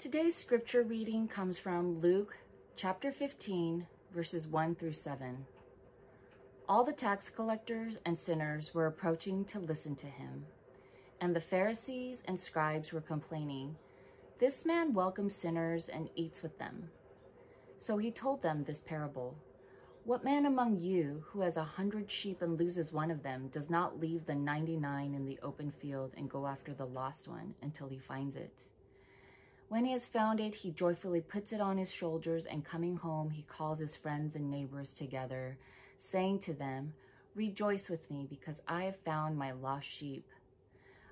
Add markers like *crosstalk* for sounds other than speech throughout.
Today's scripture reading comes from Luke chapter 15, verses 1 through 7. All the tax collectors and sinners were approaching to listen to him, and the Pharisees and scribes were complaining, This man welcomes sinners and eats with them. So he told them this parable. What man among you who has a hundred sheep and loses one of them does not leave the 99 in the open field and go after the lost one until he finds it? When he has found it, he joyfully puts it on his shoulders, and coming home, he calls his friends and neighbors together, saying to them, Rejoice with me, because I have found my lost sheep.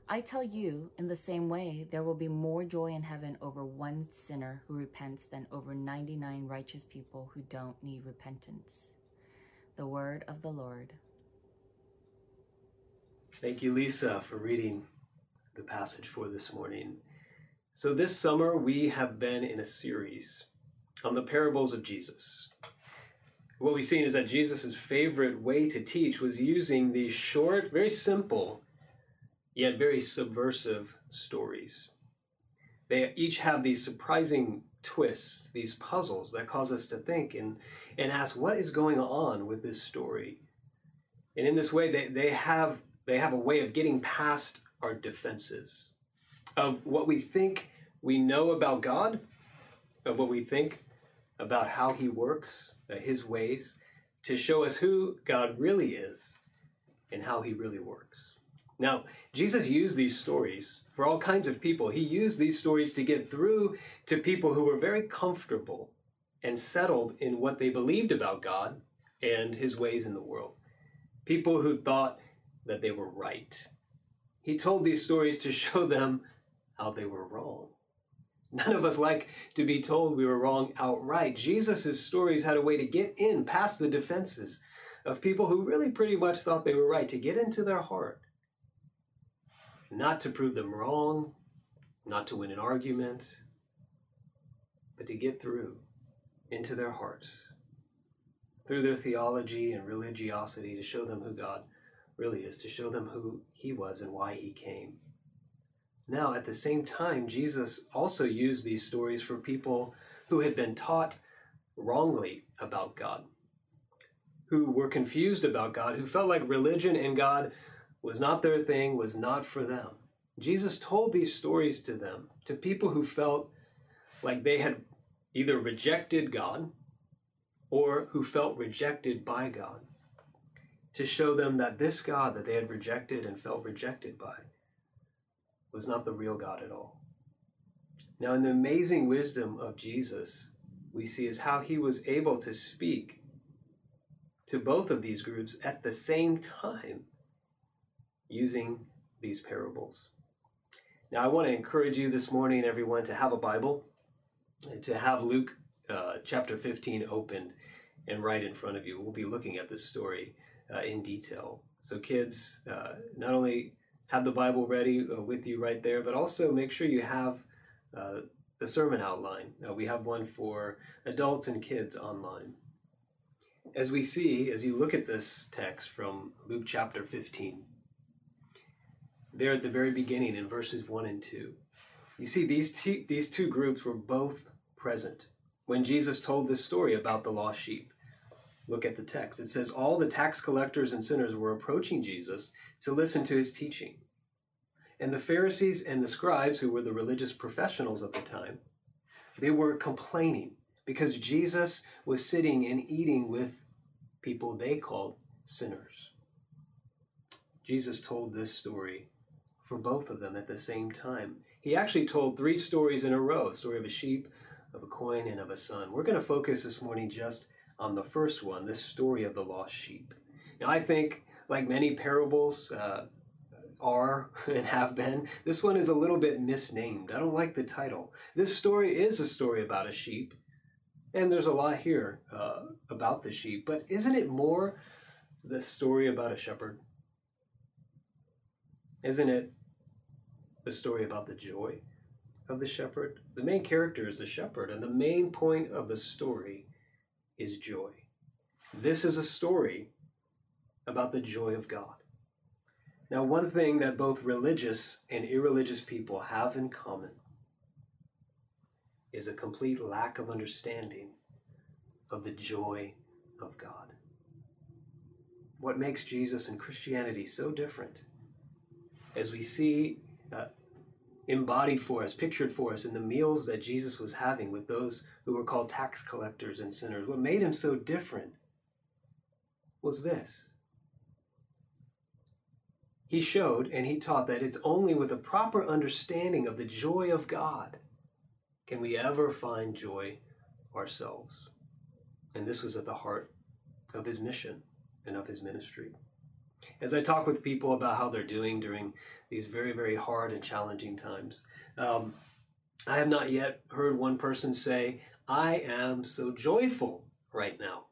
I tell you, in the same way, there will be more joy in heaven over one sinner who repents than over 99 righteous people who don't need repentance. The word of the Lord. Thank you, Lisa, for reading the passage for this morning. So, this summer we have been in a series on the parables of Jesus. What we've seen is that Jesus' favorite way to teach was using these short, very simple, yet very subversive stories. They each have these surprising twists, these puzzles that cause us to think and, and ask what is going on with this story. And in this way, they, they, have, they have a way of getting past our defenses of what we think we know about God, of what we think about how He works, uh, His ways, to show us who God really is and how He really works. Now, Jesus used these stories for all kinds of people. He used these stories to get through to people who were very comfortable and settled in what they believed about God and His ways in the world. People who thought that they were right. He told these stories to *laughs* show them how they were wrong. None of us like to be told we were wrong outright. Jesus' stories had a way to get in past the defenses of people who really pretty much thought they were right, to get into their heart. Not to prove them wrong, not to win an argument, but to get through into their hearts through their theology and religiosity to show them who God really is, to show them who He was and why He came. Now, at the same time, Jesus also used these stories for people who had been taught wrongly about God, who were confused about God, who felt like religion and God was not their thing, was not for them. Jesus told these stories to them, to people who felt like they had either rejected God or who felt rejected by God, to show them that this God that they had rejected and felt rejected by was not the real God at all. Now, in the amazing wisdom of Jesus, we see is how he was able to speak to both of these groups at the same time using these parables. Now, I want to encourage you this morning, everyone, to have a Bible and to have Luke uh, chapter 15 opened and right in front of you. We'll be looking at this story uh, in detail. So, kids, uh, not only have the Bible ready uh, with you right there, but also make sure you have uh, the sermon outline. Uh, we have one for adults and kids online. As we see, as you look at this text from Luke chapter 15, there at the very beginning in verses 1 and 2, you see these two, these two groups were both present when Jesus told this story about the lost sheep. Look at the text. It says, All the tax collectors and sinners were approaching Jesus to listen to his teaching. And the Pharisees and the scribes, who were the religious professionals of the time, they were complaining because Jesus was sitting and eating with people they called sinners. Jesus told this story for both of them at the same time. He actually told three stories in a row a story of a sheep, of a coin, and of a son. We're going to focus this morning just on the first one, this story of the lost sheep. Now, I think, like many parables uh, are *laughs* and have been, this one is a little bit misnamed. I don't like the title. This story is a story about a sheep, and there's a lot here uh, about the sheep, but isn't it more the story about a shepherd? Isn't it the story about the joy of the shepherd? The main character is the shepherd, and the main point of the story is joy. This is a story about the joy of God. Now, one thing that both religious and irreligious people have in common is a complete lack of understanding of the joy of God. What makes Jesus and Christianity so different? As we see uh, embodied for us, pictured for us in the meals that Jesus was having with those who were called tax collectors and sinners, what made him so different was this. He showed and he taught that it's only with a proper understanding of the joy of God can we ever find joy ourselves. And this was at the heart of his mission and of his ministry. As I talk with people about how they're doing during these very, very hard and challenging times, um, I have not yet heard one person say, I am so joyful right now.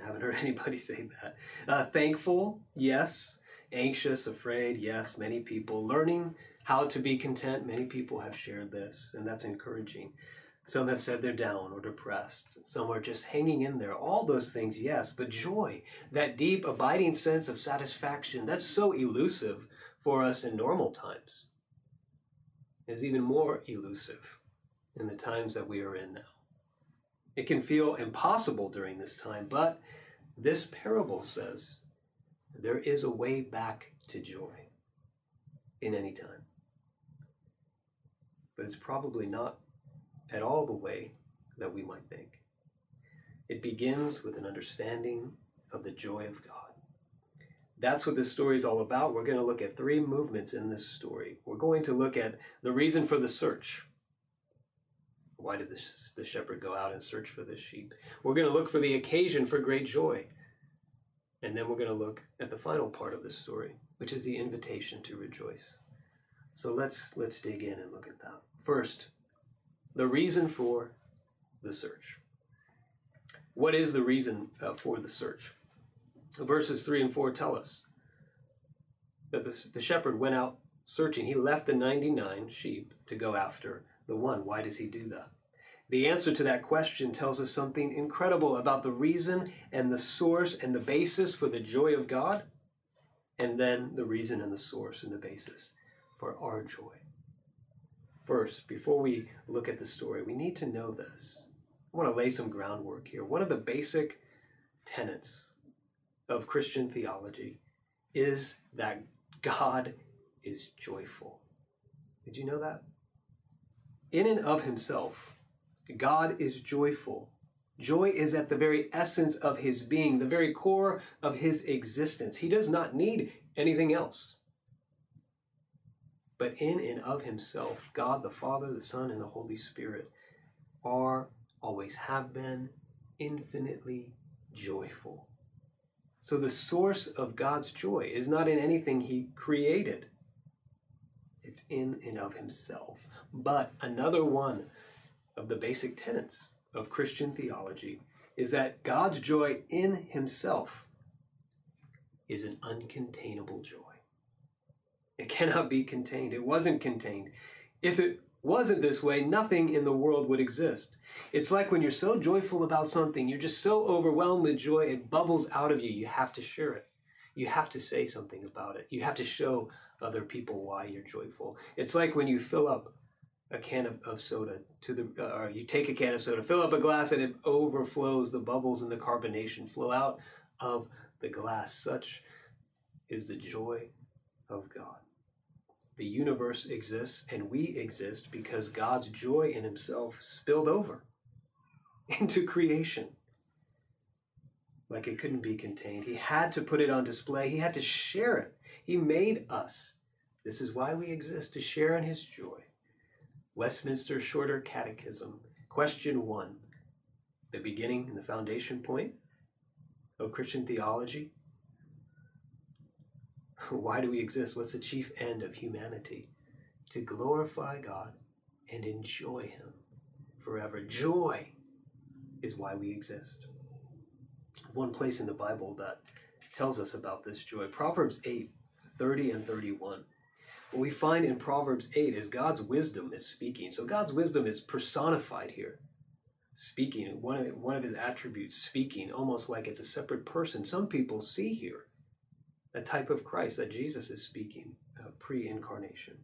I haven't *laughs* heard anybody say that. Uh, thankful, yes. Anxious, afraid, yes. Many people. Learning how to be content, many people have shared this, and that's encouraging. Some have said they're down or depressed. Some are just hanging in there. All those things, yes, but joy, that deep, abiding sense of satisfaction, that's so elusive for us in normal times, is even more elusive in the times that we are in now. It can feel impossible during this time, but this parable says there is a way back to joy in any time. But it's probably not at all the way that we might think. It begins with an understanding of the joy of God. That's what this story is all about. We're going to look at three movements in this story. We're going to look at the reason for the search. Why did the, shepherd go out and search for the sheep? We're going to look for the occasion for great joy. And then we're going to look at the final part of the story, which is the invitation to rejoice. So let's let's dig in and look at that. First, the reason for the search. What is the reason uh, for the search? Verses 3 and 4 tell us that the, the shepherd went out searching. He left the 99 sheep to go after the one. Why does he do that? The answer to that question tells us something incredible about the reason and the source and the basis for the joy of God, and then the reason and the source and the basis for our joy. First, before we look at the story, we need to know this. I want to lay some groundwork here. One of the basic tenets of Christian theology is that God is joyful. Did you know that? In and of himself, God is joyful. Joy is at the very essence of his being, the very core of his existence. He does not need anything else. But in and of himself, God the Father, the Son, and the Holy Spirit are, always have been, infinitely joyful. So the source of God's joy is not in anything he created. It's in and of himself. But another one of the basic tenets of Christian theology is that God's joy in himself is an uncontainable joy. It cannot be contained. It wasn't contained. If it wasn't this way, nothing in the world would exist. It's like when you're so joyful about something, you're just so overwhelmed with joy, it bubbles out of you. You have to share it. You have to say something about it. You have to show other people why you're joyful. It's like when you fill up a can of, of soda to the, uh, or you take a can of soda, fill up a glass, and it overflows. The bubbles and the carbonation flow out of the glass. Such is the joy of God. The universe exists and we exist because God's joy in Himself spilled over *laughs* into creation. Like it couldn't be contained. He had to put it on display, He had to share it. He made us. This is why we exist, to share in His joy. Westminster Shorter Catechism, question one, the beginning and the foundation point of Christian theology. *laughs* Why do we exist? What's the chief end of humanity? To glorify God and enjoy Him forever. Joy is why we exist. One place in the Bible that tells us about this joy Proverbs 8 30 and 31. What we find in Proverbs 8 is God's wisdom is speaking. So God's wisdom is personified here. Speaking, one of, one of his attributes, speaking, almost like it's a separate person. Some people see here a type of Christ that Jesus is speaking uh, pre incarnation.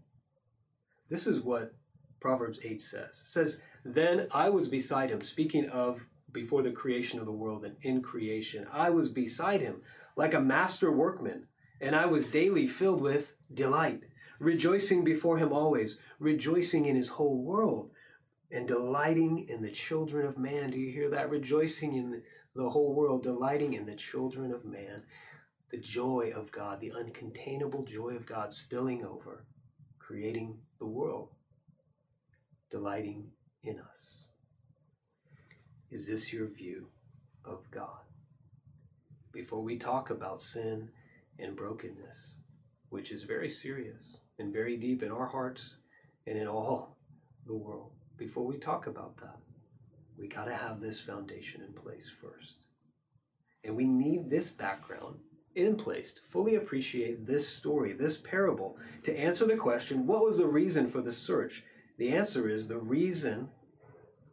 This is what Proverbs 8 says. It says, Then I was beside him, speaking of before the creation of the world and in creation. I was beside him like a master workman, and I was daily filled with delight, rejoicing before him always, rejoicing in his whole world, and delighting in the children of man. Do you hear that? Rejoicing in the whole world, delighting in the children of man. The joy of God, the uncontainable joy of God spilling over, creating the world, delighting in us. Is this your view of God? Before we talk about sin and brokenness, which is very serious and very deep in our hearts and in all the world, before we talk about that, we got to have this foundation in place first. And we need this background in place to fully appreciate this story, this parable, to answer the question what was the reason for the search? The answer is the reason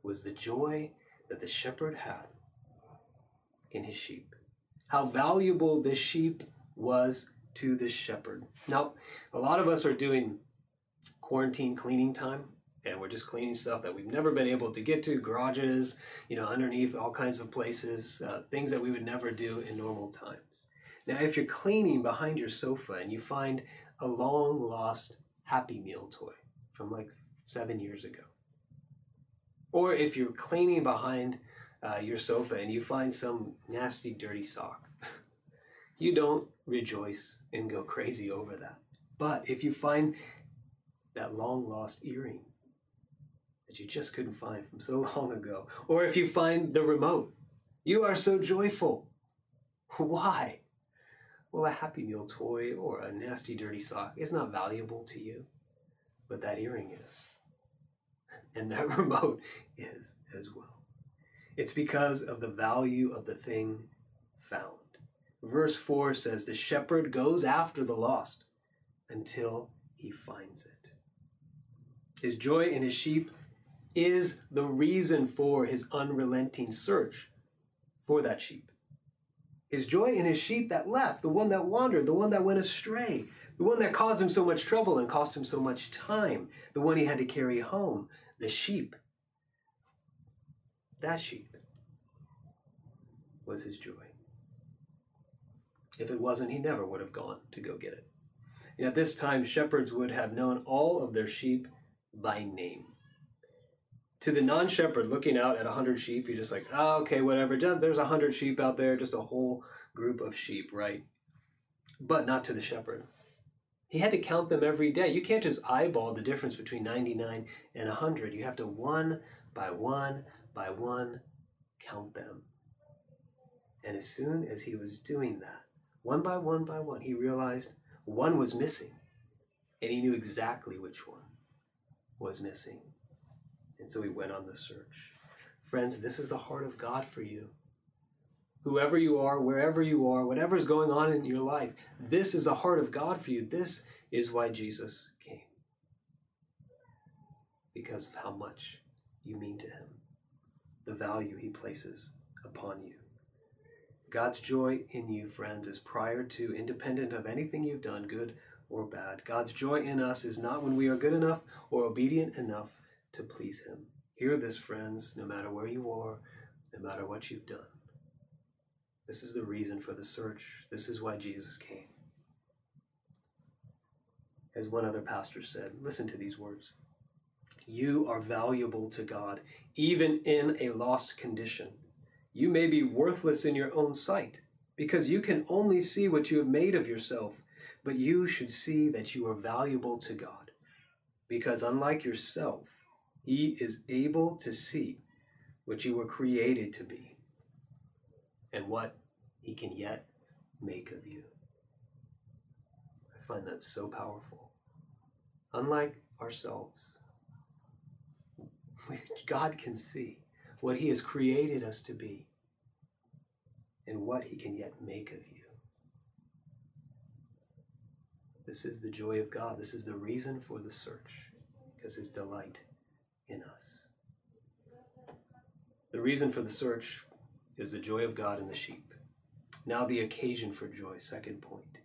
was the joy that the shepherd had in his sheep. How valuable this sheep was to the shepherd. Now, a lot of us are doing quarantine cleaning time and we're just cleaning stuff that we've never been able to get to garages you know underneath all kinds of places uh, things that we would never do in normal times now if you're cleaning behind your sofa and you find a long lost happy meal toy from like seven years ago or if you're cleaning behind uh, your sofa and you find some nasty dirty sock *laughs* you don't rejoice and go crazy over that but if you find that long lost earring that you just couldn't find from so *laughs* long ago. Or if you find the remote, you are so joyful. Why? Well, a Happy Meal toy or a nasty dirty sock is not valuable to you, but that earring is. And that *laughs* remote is as well. It's because of the value of the thing found. Verse 4 says, The shepherd goes after the lost until he finds it. His joy in his sheep is the reason for his unrelenting search for that sheep. His joy in his sheep that left, the one that wandered, the one that went astray, the one that caused him so much trouble and cost him so much time, the one he had to carry home, the sheep. That sheep was his joy. If it wasn't, he never would have gone to go get it. And at this time, shepherds would have known all of their sheep by name to the non-shepherd looking out at a hundred sheep, you're just like, oh, okay, whatever. Just there's a hundred sheep out there, just a whole group of sheep, right? But not to the shepherd. He had to count them every day. You can't just eyeball the difference between 99 and 100. You have to one by one by one count them. And as soon as he was doing that, one by one by one, he realized one was missing. And he knew exactly which one was missing. And so he went on the search. Friends, this is the heart of God for you. Whoever you are, wherever you are, whatever is going on in your life, this is the heart of God for you. This is why Jesus came. Because of how much you mean to him, the value he places upon you. God's joy in you, friends, is prior to, independent of anything you've done, good or bad. God's joy in us is not when we are good enough or obedient enough to please Him. Hear this, friends, no matter where you are, no matter what you've done. This is the reason for the search. This is why Jesus came. As one other pastor said, listen to these words. You are valuable to God, even in a lost condition. You may be worthless in your own sight, because you can only see what you have made of yourself, but you should see that you are valuable to God, because unlike yourself, he is able to see what you were created to be and what He can yet make of you. I find that so powerful. Unlike ourselves, God can see what He has created us to be and what He can yet make of you. This is the joy of God. This is the reason for the search, because His delight in us. The reason for the search is the joy of God in the sheep. Now, the occasion for joy, second point.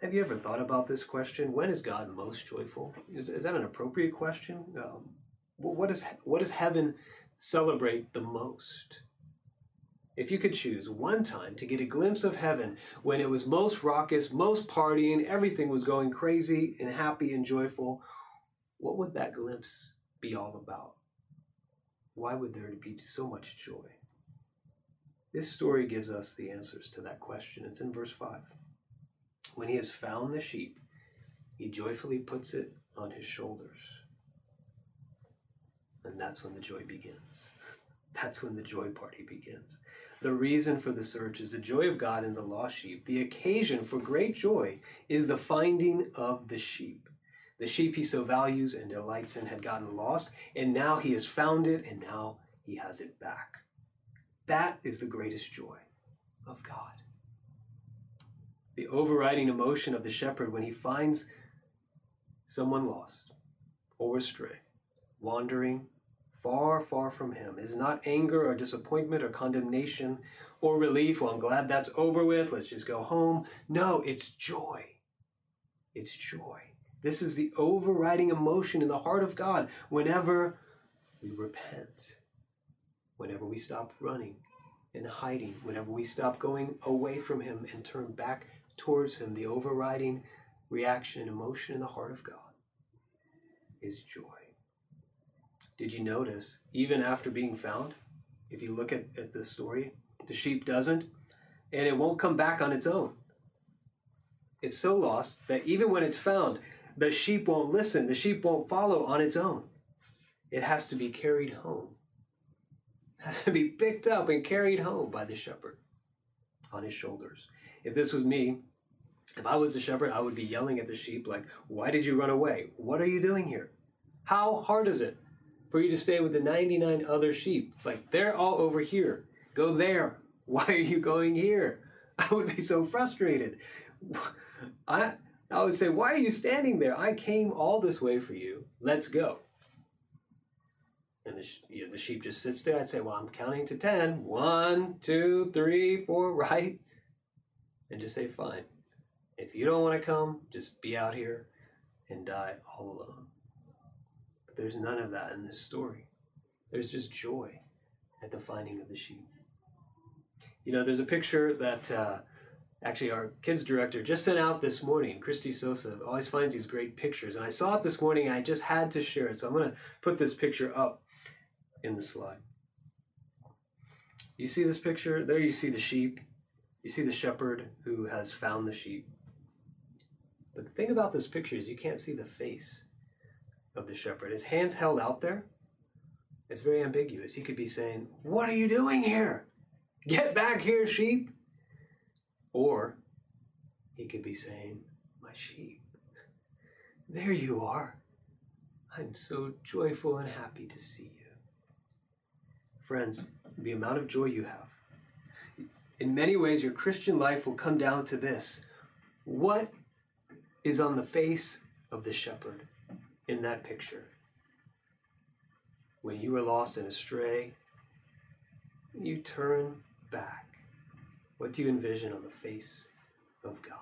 Have you ever thought about this question? When is God most joyful? Is, is that an appropriate question? Um, what, is, what does heaven celebrate the most? If you could choose one time to get a glimpse of heaven when it was most raucous, most partying, everything was going crazy and happy and joyful, what would that glimpse be all about? Why would there be so much joy? This story gives us the answers to that question. It's in verse 5. When he has found the sheep, he joyfully puts it on his shoulders. And that's when the joy begins. *laughs* That's when the joy party begins. The reason for the search is the joy of God in the lost sheep. The occasion for great joy is the finding of the sheep. The sheep he so values and delights in had gotten lost, and now he has found it, and now he has it back. That is the greatest joy of God. The overriding emotion of the shepherd when he finds someone lost or astray, wandering far, far from him, is not anger or disappointment or condemnation or relief. Well, I'm glad that's over with. Let's just go home. No, it's joy. It's joy. This is the overriding emotion in the heart of God whenever we repent whenever we stop running and hiding, whenever we stop going away from Him and turn back towards Him, the overriding reaction and emotion in the heart of God is joy. Did you notice, even after being found, if you look at, at the story, the sheep doesn't, and it won't come back on its own. It's so lost that even when it's found, the sheep won't listen, the sheep won't follow on its own. It has to be carried home It has to be picked up and carried home by the shepherd on his shoulders. If this was me, if I was the shepherd, I would be yelling at the sheep, like, Why did you run away? What are you doing here? How hard is it for you to stay with the 99 other sheep? Like, they're all over here. Go there. Why are you going here? *laughs* I would be so frustrated. *laughs* I, I would say, Why are you standing there? I came all this way for you. Let's go. And the, you know, the sheep just sits there. I'd say, well, I'm counting to ten. One, two, three, four, *laughs* right? And just say, fine. If you don't want to come, just be out here and die all alone. But there's none of that in this story. There's just joy at the finding of the sheep. You know, there's a picture that uh, actually our kids director just sent out this morning. Christy Sosa always finds these great pictures. And I saw it this morning and I just had to share it. So I'm going to put this picture up in the slide. You see this picture? There you see the sheep. You see the shepherd who has found the sheep. But the thing about this picture is you can't see the face of the shepherd. His hands held out there. It's very ambiguous. He could be saying, What are you doing here? Get back here, sheep. Or he could be saying, My sheep, there you are. I'm so joyful and happy to see you. Friends, the amount of joy you have. In many ways, your Christian life will come down to this what is on the face of the shepherd in that picture? When you are lost and astray, you turn back. What do you envision on the face of God?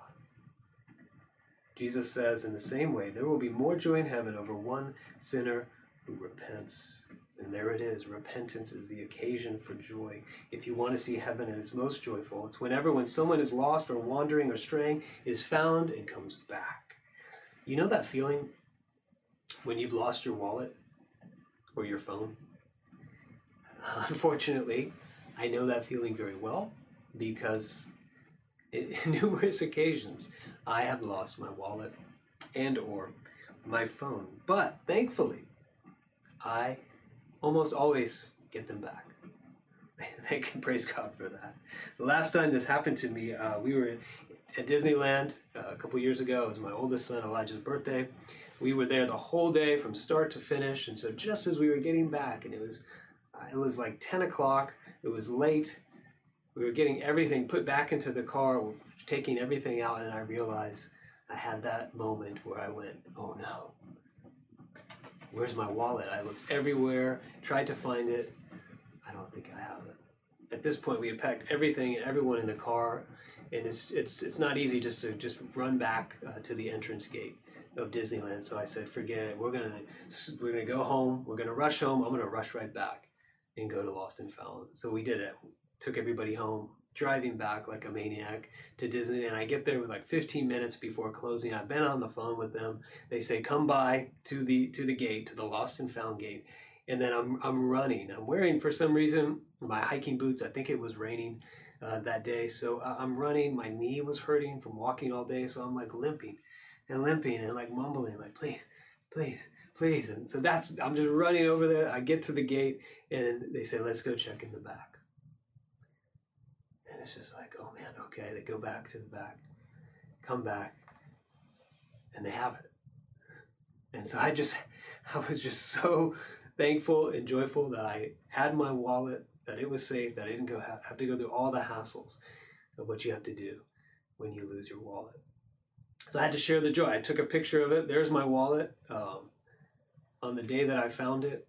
Jesus says, in the same way, there will be more joy in heaven over one sinner who repents and there it is. Repentance is the occasion for joy. If you want to see heaven at its most joyful, it's whenever when someone is lost or wandering or straying is found and comes back. You know that feeling when you've lost your wallet or your phone? *laughs* Unfortunately, I know that feeling very well because in *laughs* numerous occasions I have lost my wallet and or my phone. But thankfully, I almost always get them back. *laughs* Thank can praise God for that. The last time this happened to me, uh, we were at Disneyland uh, a couple years ago. It was my oldest son Elijah's birthday. We were there the whole day from start to finish, and so just as we were getting back, and it was uh, it was like ten o'clock. It was late. We were getting everything put back into the car, taking everything out, and I realized I had that moment where I went, "Oh no." Where's my wallet? I looked everywhere, tried to find it. I don't think I have it. At this point, we had packed everything and everyone in the car, and it's it's it's not easy just to just run back uh, to the entrance gate of Disneyland. So I said, forget it. We're gonna we're gonna go home. We're gonna rush home. I'm gonna rush right back and go to Lost and Found. So we did it. Took everybody home, driving back like a maniac to Disney. And I get there with like 15 minutes before closing. I've been on the phone with them. They say, come by to the to the gate, to the Lost and Found gate. And then I'm I'm running. I'm wearing for some reason my hiking boots. I think it was raining uh, that day, so I'm running. My knee was hurting from walking all day, so I'm like limping and limping and like mumbling, like please, please, please. And so that's I'm just running over there. I get to the gate and they say, let's go check in the back. It's just like, oh man, okay. They go back to the back, come back, and they have it. And so I just, *laughs* I was just so thankful and joyful that I had my wallet, that it was safe, that I didn't go have to go through all the hassles of what you have to do when you lose your wallet. So I had to share the joy. I took a picture of it. There's my wallet. Um, on the day that I found it,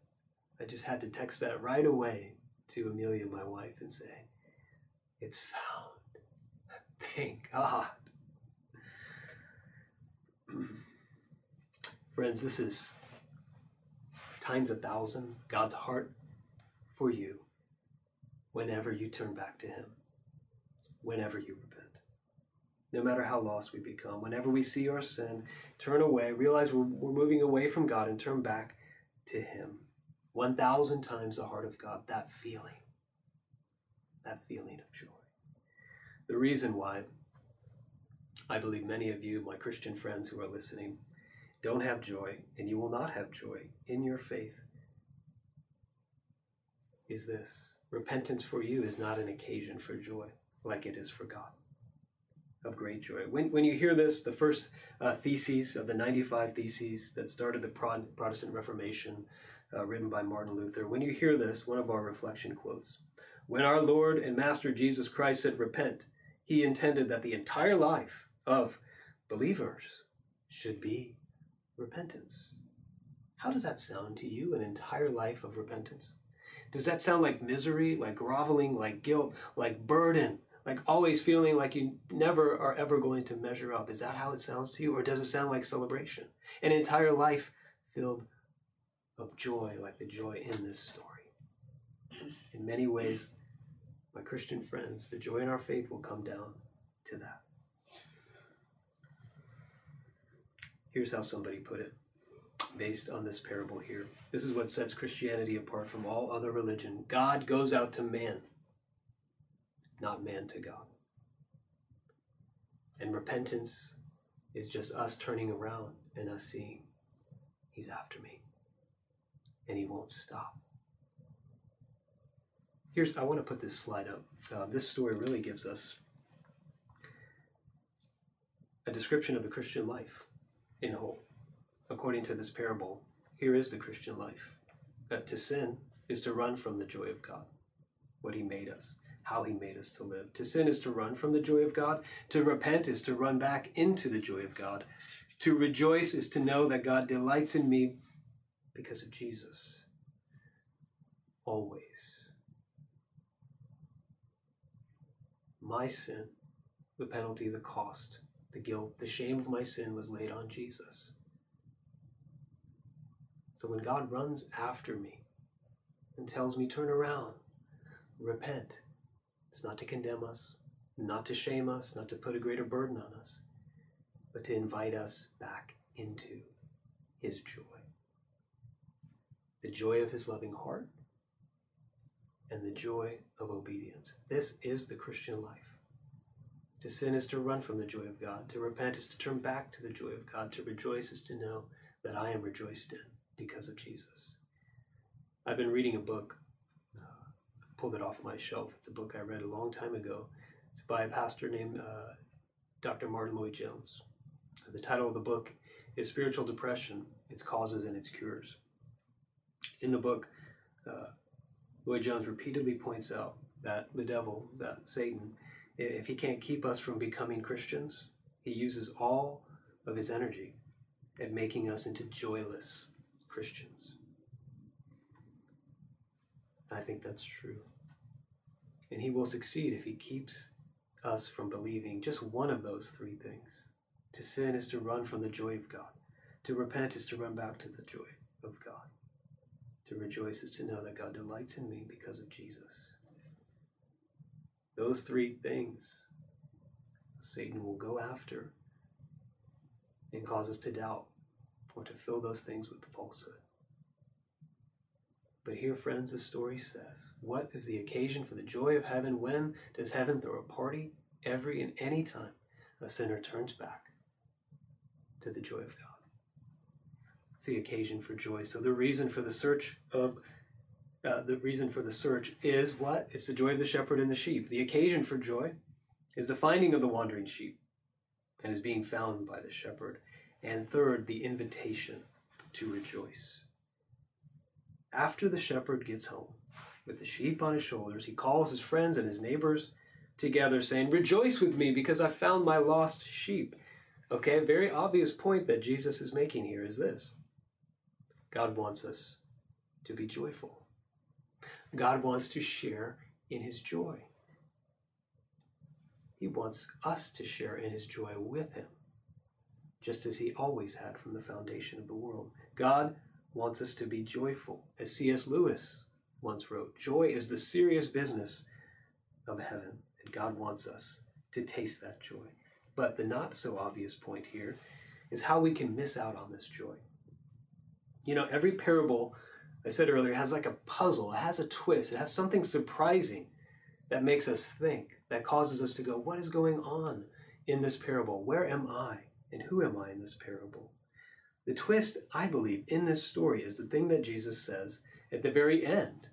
I just had to text that right away to Amelia, my wife, and say, It's found. Thank God. *clears throat* Friends, this is times a thousand God's heart for you whenever you turn back to Him, whenever you repent. No matter how lost we become, whenever we see our sin, turn away, realize we're, we're moving away from God and turn back to Him. 1,000 times the heart of God, that feeling, that feeling of joy. The reason why I believe many of you, my Christian friends who are listening, don't have joy, and you will not have joy in your faith, is this repentance for you is not an occasion for joy like it is for God. Of great joy. When, when you hear this, the first uh, theses of the 95 theses that started the Protestant Reformation, uh, written by Martin Luther, when you hear this, one of our reflection quotes When our Lord and Master Jesus Christ said, Repent, he intended that the entire life of believers should be repentance. How does that sound to you, an entire life of repentance? Does that sound like misery, like groveling, like guilt, like burden, like always feeling like you never are ever going to measure up? Is that how it sounds to you? Or does it sound like celebration? An entire life filled of joy, like the joy in this story. In many ways, my Christian friends, the joy in our faith will come down to that. Here's how somebody put it based on this parable here. This is what sets Christianity apart from all other religion. God goes out to man, not man to God. And repentance is just us turning around and us seeing, He's after me. And He won't stop. Here's, I want to put this slide up. Uh, this story really gives us a description of the Christian life in a whole. According to this parable, here is the Christian life. That to sin is to run from the joy of God, what He made us, how He made us to live. To sin is to run from the joy of God. To repent is to run back into the joy of God. To rejoice is to know that God delights in me because of Jesus. Always. My sin, the penalty, the cost, the guilt, the shame of my sin was laid on Jesus. So when God runs after me and tells me, turn around, repent, it's not to condemn us, not to shame us, not to put a greater burden on us, but to invite us back into His joy. The joy of His loving heart and the joy of obedience. This is the Christian life. To sin is to run from the joy of God. To repent is to turn back to the joy of God. To rejoice is to know that I am rejoiced in because of Jesus. I've been reading a book. Uh, I pulled it off my shelf. It's a book I read a long time ago. It's by a pastor named uh, Dr. Martyn Lloyd-Jones. The title of the book is Spiritual Depression Its Causes and Its Cures. In the book, uh, Lloyd-Jones repeatedly points out that the devil, that Satan, if he can't keep us from becoming Christians, he uses all of his energy at making us into joyless Christians. I think that's true. And he will succeed if he keeps us from believing just one of those three things. To sin is to run from the joy of God. To repent is to run back to the joy of God. To rejoice is to know that God delights in me because of Jesus. Those three things Satan will go after and cause us to doubt or to fill those things with falsehood. But here, friends, the story says, What is the occasion for the joy of heaven? When does heaven throw a party? Every and any time a sinner turns back to the joy of God. It's the occasion for joy. So the reason for the search of uh, the reason for the search is what? It's the joy of the shepherd and the sheep. The occasion for joy is the finding of the wandering sheep and is being found by the shepherd. And third, the invitation to rejoice. After the shepherd gets home with the sheep on his shoulders, he calls his friends and his neighbors together, saying, Rejoice with me because I found my lost sheep. Okay, very obvious point that Jesus is making here is this God wants us to be joyful, God wants to share in his joy. He wants us to share in his joy with him, just as he always had from the foundation of the world. God wants us to be joyful. As C.S. Lewis once wrote, joy is the serious business of heaven, and God wants us to taste that joy. But the not so obvious point here is how we can miss out on this joy. You know, every parable, I said earlier, has like a puzzle, it has a twist, it has something surprising that makes us think, that causes us to go, what is going on in this parable? Where am I? And who am I in this parable? The twist, I believe, in this story is the thing that Jesus says at the very end,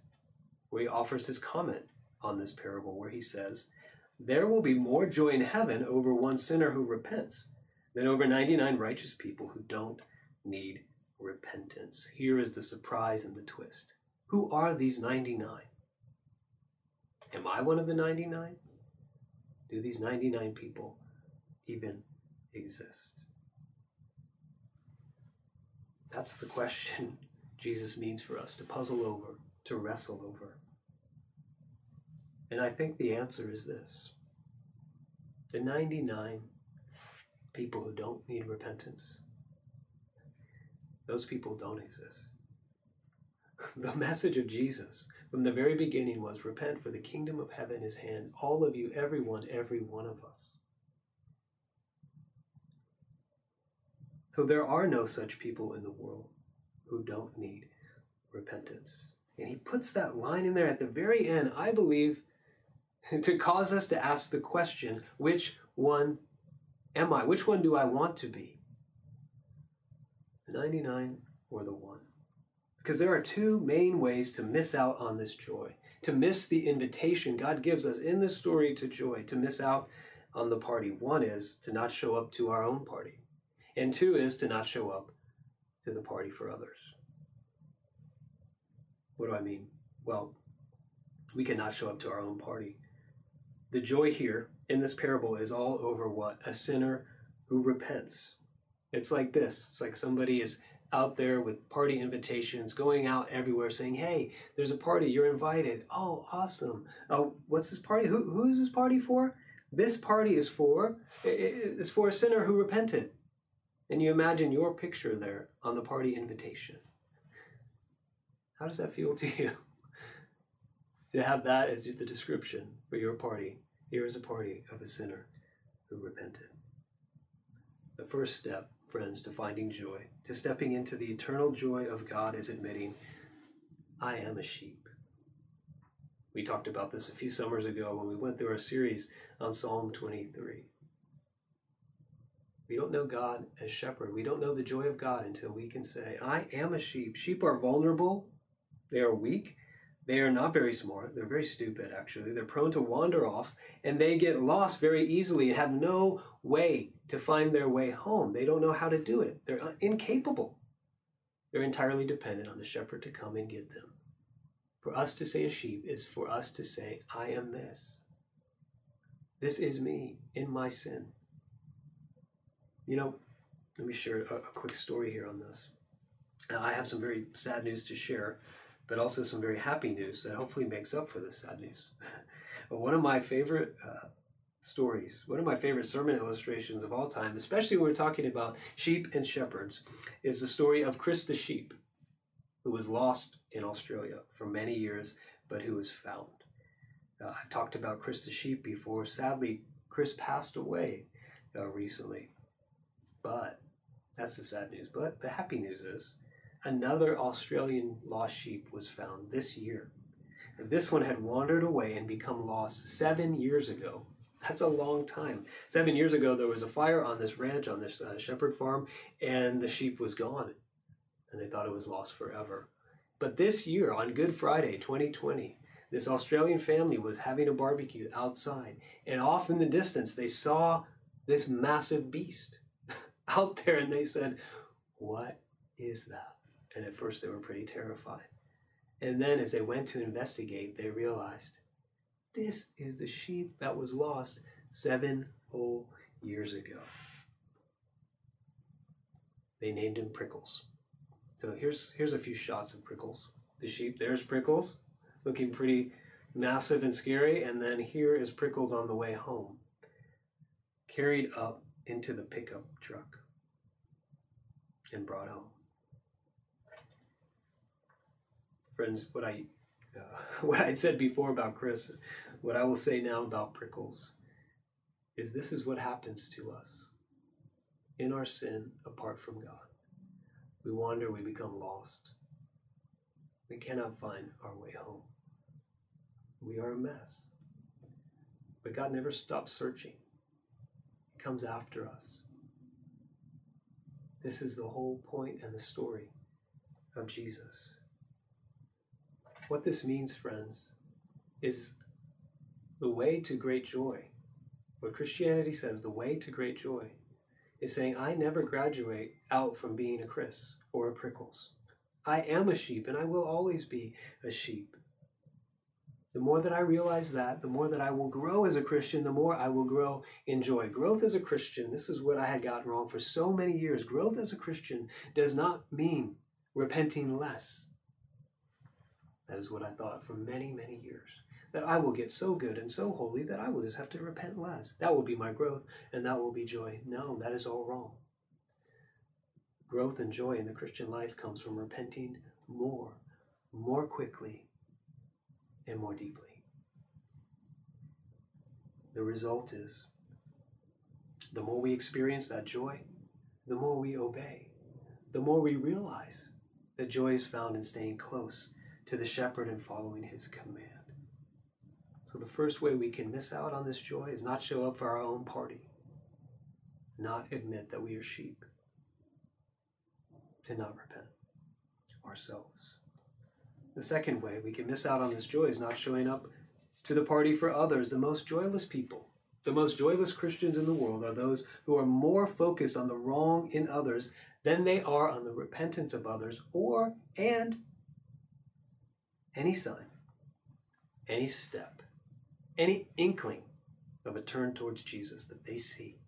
where he offers his comment on this parable, where he says, There will be more joy in heaven over one sinner who repents than over 99 righteous people who don't need repentance. Here is the surprise and the twist. Who are these 99? Am I one of the 99? Do these 99 people even exist? That's the question *laughs* Jesus means for us to puzzle over, to wrestle over. And I think the answer is this the 99 people who don't need repentance, those people don't exist. *laughs* The message of Jesus from the very beginning was repent, for the kingdom of heaven is hand. All of you, everyone, every one of us. So there are no such people in the world who don't need repentance. And he puts that line in there at the very end, I believe, *laughs* to cause us to ask the question which one am I? Which one do I want to be? The 99 or the one? Because there are two main ways to miss out on this joy, to miss the invitation God gives us in this story to joy, to miss out on the party. One is to not show up to our own party and two is to not show up to the party for others. What do I mean? Well, we cannot show up to our own party. The joy here in this parable is all over what? A sinner who repents. It's like this it's like somebody is out there with party invitations, going out everywhere saying, Hey, there's a party, you're invited. Oh, awesome. Oh, what's this party? Who, who is this party for? This party is for, it's for a sinner who repented. And you imagine your picture there on the party invitation. How does that feel *laughs* to you? to have that as the description for your party. Here is a party of a sinner who repented. The first step, friends, to finding joy, to stepping into the eternal joy of God is admitting, I am a sheep. We talked about this a few summers ago when we went through our series on Psalm 23. We don't know God as shepherd. We don't know the joy of God until we can say, I am a sheep. Sheep are vulnerable, they are weak, they are not very smart, they're very stupid, actually. They're prone to wander off, and they get lost very easily and have no way to find their way home. They don't know how to do it, they're incapable. They're entirely dependent on the shepherd to come and get them. For us to say a sheep is for us to say, I am this. This is me in my sin. You know, let me share a, a quick story here on this. Now, I have some very sad news to share, but also some very happy news that hopefully makes up for the sad news. *laughs* One of my favorite uh, stories. One of my favorite sermon illustrations of all time, especially when we're talking about sheep and shepherds, is the story of Chris the sheep, who was lost in Australia for many years, but who was found. Uh, I've talked about Chris the sheep before. Sadly, Chris passed away uh, recently. But that's the sad news. But the happy news is another Australian lost sheep was found this year. And this one had wandered away and become lost seven years ago. That's a long time. Seven years ago, there was a fire on this ranch, on this uh, shepherd farm, and the sheep was gone. And they thought it was lost forever. But this year, on Good Friday 2020, this Australian family was having a barbecue outside, and off in the distance, they saw this massive beast *laughs* out there, and they said, What is that? And at first, they were pretty terrified. And then, as they went to investigate, they realized this is the sheep that was lost seven whole years ago. They named him Prickles. So here's here's a few shots of Prickles. The sheep, there's Prickles, looking pretty massive and scary, and then here is Prickles on the way home, carried up into the pickup truck and brought home. Friends, what I uh, *laughs* what I'd said before about Chris, what I will say now about Prickles, is this is what happens to us in our sin apart from God. We wander, we become lost. We cannot find our way home. We are a mess. But God never stops searching, He comes after us. This is the whole point and the story of Jesus. What this means, friends, is the way to great joy. What Christianity says, the way to great joy, is saying, I never graduate out from being a Chris or a Prickles. I am a sheep and I will always be a sheep. The more that I realize that, the more that I will grow as a Christian, the more I will grow in joy. Growth as a Christian, this is what I had gotten wrong for so many years. Growth as a Christian does not mean repenting less. That is what I thought for many, many years. That I will get so good and so holy that I will just have to repent less. That will be my growth and that will be joy. No, that is all wrong. Growth and joy in the Christian life comes from repenting more, more quickly, and more deeply. The result is the more we experience that joy, the more we obey, the more we realize that joy is found in staying close to the shepherd and following his command. So, the first way we can miss out on this joy is not show up for our own party, not admit that we are sheep to not repent ourselves. The second way we can miss out on this joy is not showing up to the party for others. The most joyless people, the most joyless Christians in the world are those who are more focused on the wrong in others than they are on the repentance of others or and any sign, any step, any inkling of a turn towards Jesus that they see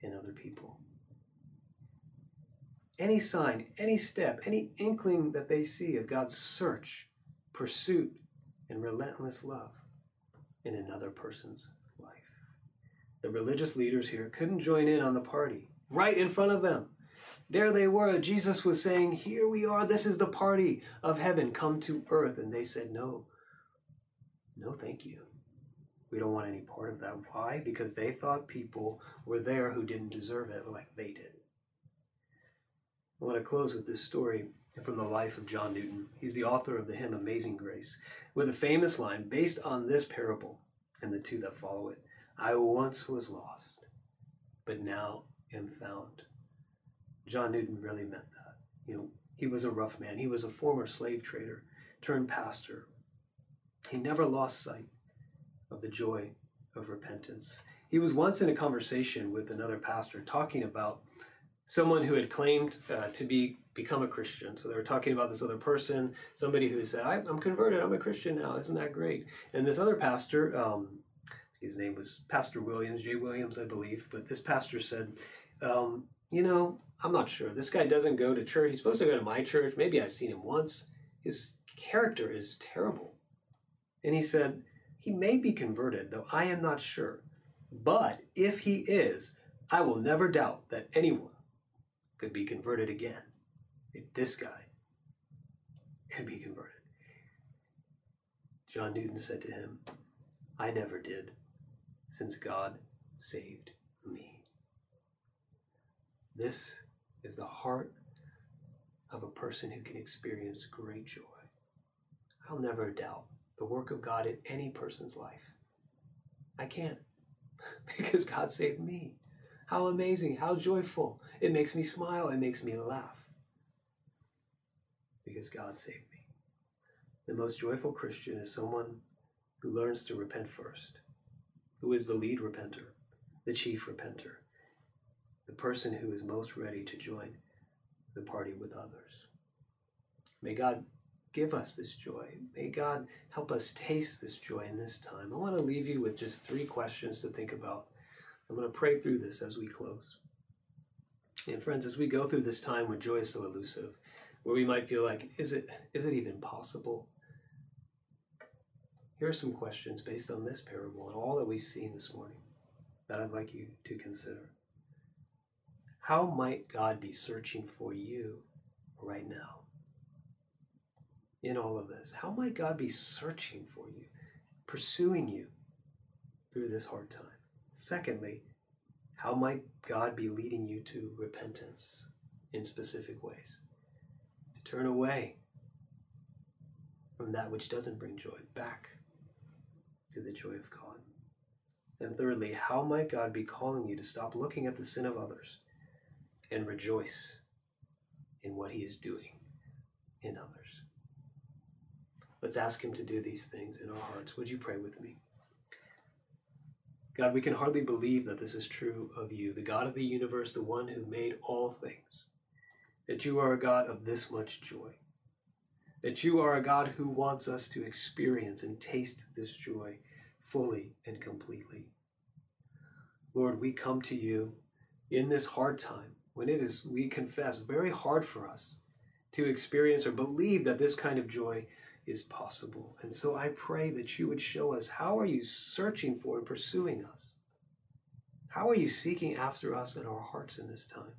in other people any sign, any step, any inkling that they see of God's search, pursuit, and relentless love in another person's life. The religious leaders here couldn't join in on the party right in front of them. There they were. Jesus was saying, Here we are. This is the party of heaven come to earth. And they said, No, no, thank you. We don't want any part of that. Why? Because they thought people were there who didn't deserve it like they did. I want to close with this story from the life of John Newton. He's the author of the hymn Amazing Grace, with a famous line based on this parable and the two that follow it I once was lost, but now am found. John Newton really meant that. You know, he was a rough man. He was a former slave trader turned pastor. He never lost sight of the joy of repentance. He was once in a conversation with another pastor talking about someone who had claimed uh, to be become a Christian. So they were talking about this other person, somebody who said, "I'm converted. I'm a Christian now. Isn't that great?" And this other pastor, um, his name was Pastor Williams, Jay Williams, I believe. But this pastor said, um, "You know, I'm not sure. This guy doesn't go to church. He's supposed to go to my church. Maybe I've seen him once. His character is terrible." And he said, "He may be converted, though I am not sure." But if he is, I will never doubt that anyone could be converted again if this guy could be converted. John Newton said to him, I never did, since God saved me. This is the heart of a person who can experience great joy. I'll never doubt the work of God in any person's life. I can't *laughs* because God saved me. How amazing, how joyful. It makes me smile, it makes me laugh because God saved me. The most joyful Christian is someone who learns to repent first, who is the lead repenter, the chief repenter, the person who is most ready to join the party with others. May God give us this joy. May God help us taste this joy in this time. I want to leave you with just three questions to think about. I'm going to pray through this as we close. And friends, as we go through this time when joy is so elusive, where we might feel like, is it is it even possible? Here are some questions based on this parable and all that we've seen this morning that I'd like you to consider. How might God be searching for you right now? In all of this, how might God be searching for you, pursuing you through this hard time? Secondly, how might God be leading you to repentance in specific ways? To turn away from that which doesn't bring joy back to the joy of God. And thirdly, how might God be calling you to stop looking at the sin of others and rejoice in what He is doing in others? Let's ask Him to do these things in our hearts. Would you pray with me? God, we can hardly believe that this is true of you, the God of the universe, the one who made all things, that you are a God of this much joy, that you are a God who wants us to experience and taste this joy fully and completely. Lord, we come to you in this hard time when it is, we confess, very hard for us to experience or believe that this kind of joy is possible. And so I pray that you would show us how are you searching for and pursuing us? How are you seeking after us in our hearts in this time?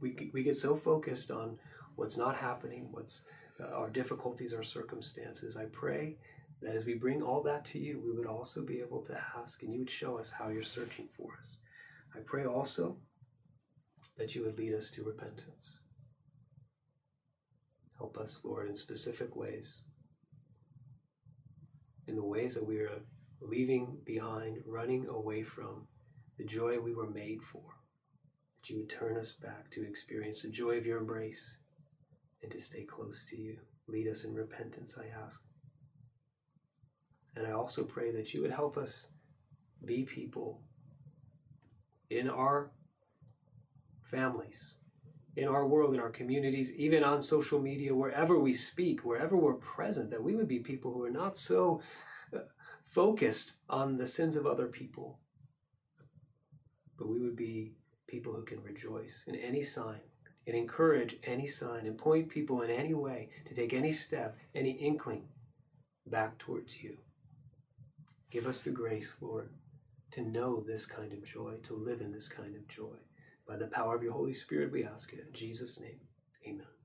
We, we get so focused on what's not happening, what's uh, our difficulties, our circumstances. I pray that as we bring all that to you, we would also be able to ask and you would show us how you're searching for us. I pray also that you would lead us to repentance. Help us, Lord, in specific ways, in the ways that we are leaving behind, running away from the joy we were made for. That you would turn us back to experience the joy of your embrace and to stay close to you. Lead us in repentance, I ask. And I also pray that you would help us be people in our families, in our world, in our communities, even on social media, wherever we speak, wherever we're present, that we would be people who are not so uh, focused on the sins of other people, but we would be people who can rejoice in any sign and encourage any sign and point people in any way to take any step, any inkling back towards you. Give us the grace, Lord, to know this kind of joy, to live in this kind of joy. By the power of your Holy Spirit, we ask it. In Jesus' name, amen.